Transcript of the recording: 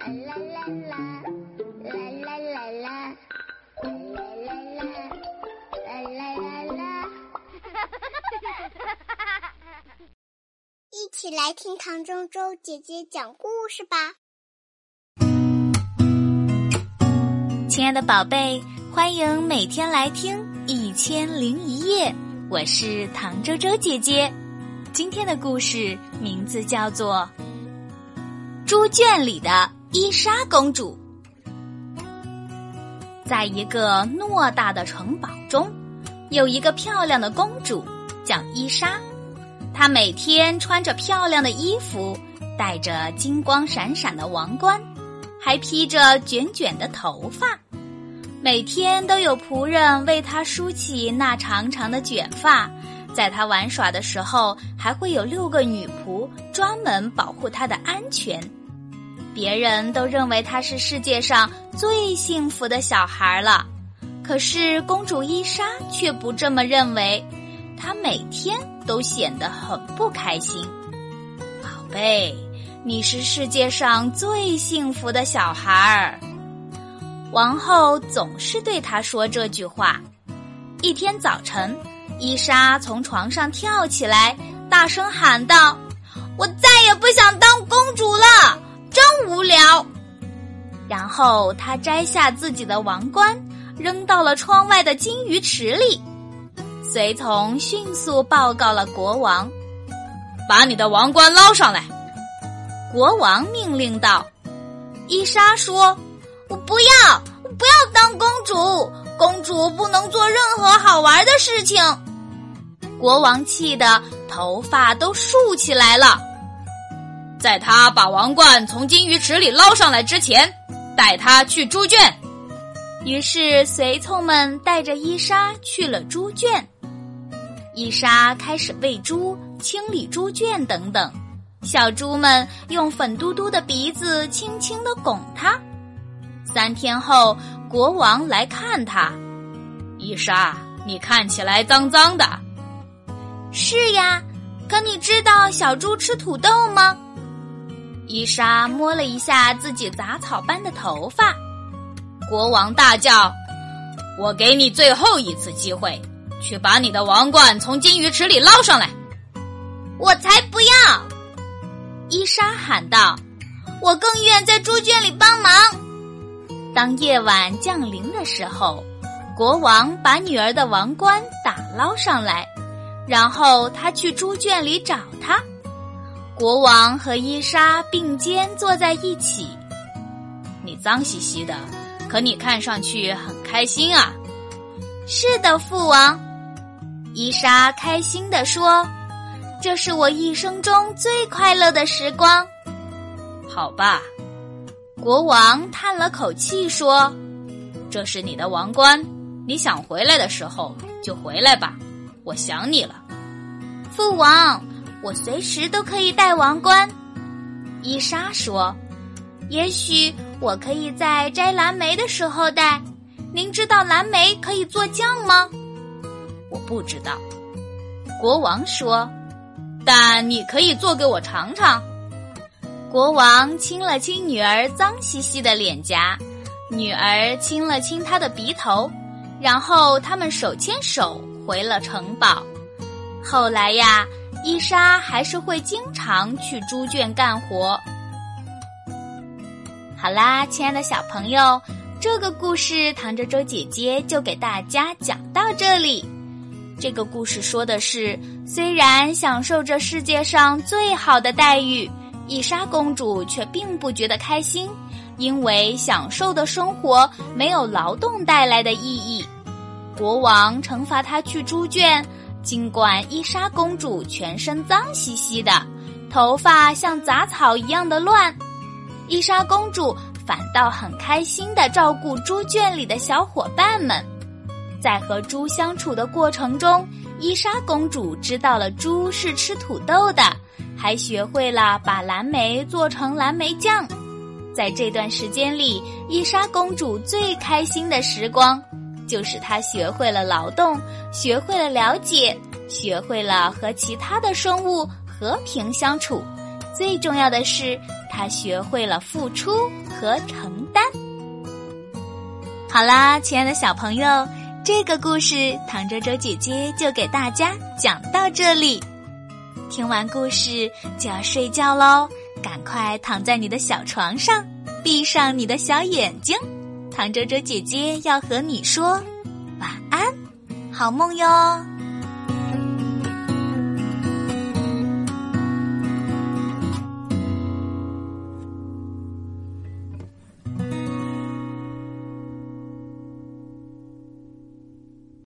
啦啦啦，啦啦啦啦，啦啦啦啦，啦啦啦啦。一起来听唐周周姐姐讲故事吧。亲爱的宝贝，欢迎每天来听《一千零一夜》，我是唐周周姐姐。今天的故事名字叫做《猪圈里的伊莎公主》。在一个偌大的城堡中，有一个漂亮的公主，叫伊莎。她每天穿着漂亮的衣服，戴着金光闪闪的王冠，还披着卷卷的头发。每天都有仆人为她梳起那长长的卷发。在她玩耍的时候，还会有六个女仆专门保护她的安全。别人都认为他是世界上最幸福的小孩了，可是公主伊莎却不这么认为。她每天都显得很不开心。宝贝，你是世界上最幸福的小孩儿。王后总是对她说这句话。一天早晨。伊莎从床上跳起来，大声喊道：“我再也不想当公主了，真无聊。”然后他摘下自己的王冠，扔到了窗外的金鱼池里。随从迅速报告了国王：“把你的王冠捞上来！”国王命令道。伊莎说：“我不要，我不要当公主，公主不能做任何好玩的事情。”国王气得头发都竖起来了，在他把王冠从金鱼池里捞上来之前，带他去猪圈。于是随从们带着伊莎去了猪圈。伊莎开始喂猪、清理猪圈等等，小猪们用粉嘟嘟的鼻子轻轻地拱它。三天后，国王来看他，伊莎，你看起来脏脏的。是呀，可你知道小猪吃土豆吗？伊莎摸了一下自己杂草般的头发，国王大叫：“我给你最后一次机会，去把你的王冠从金鱼池里捞上来！”我才不要！伊莎喊道：“我更愿在猪圈里帮忙。”当夜晚降临的时候，国王把女儿的王冠打捞上来。然后他去猪圈里找他，国王和伊莎并肩坐在一起。你脏兮兮的，可你看上去很开心啊。是的，父王。伊莎开心地说：“这是我一生中最快乐的时光。”好吧，国王叹了口气说：“这是你的王冠，你想回来的时候就回来吧。”我想你了，父王，我随时都可以戴王冠。伊莎说：“也许我可以在摘蓝莓的时候戴。您知道蓝莓可以做酱吗？”我不知道。国王说：“但你可以做给我尝尝。”国王亲了亲女儿脏兮兮的脸颊，女儿亲了亲他的鼻头，然后他们手牵手。回了城堡，后来呀，伊莎还是会经常去猪圈干活。好啦，亲爱的小朋友，这个故事唐周周姐姐就给大家讲到这里。这个故事说的是，虽然享受着世界上最好的待遇，伊莎公主却并不觉得开心，因为享受的生活没有劳动带来的意义。国王惩罚她去猪圈，尽管伊莎公主全身脏兮兮的，头发像杂草一样的乱，伊莎公主反倒很开心的照顾猪圈里的小伙伴们。在和猪相处的过程中，伊莎公主知道了猪是吃土豆的，还学会了把蓝莓做成蓝莓酱。在这段时间里，伊莎公主最开心的时光。就是他学会了劳动，学会了了解，学会了和其他的生物和平相处。最重要的是，他学会了付出和承担。好啦，亲爱的小朋友，这个故事唐周周姐姐就给大家讲到这里。听完故事就要睡觉喽，赶快躺在你的小床上，闭上你的小眼睛。唐周周姐姐要和你说晚安，好梦哟。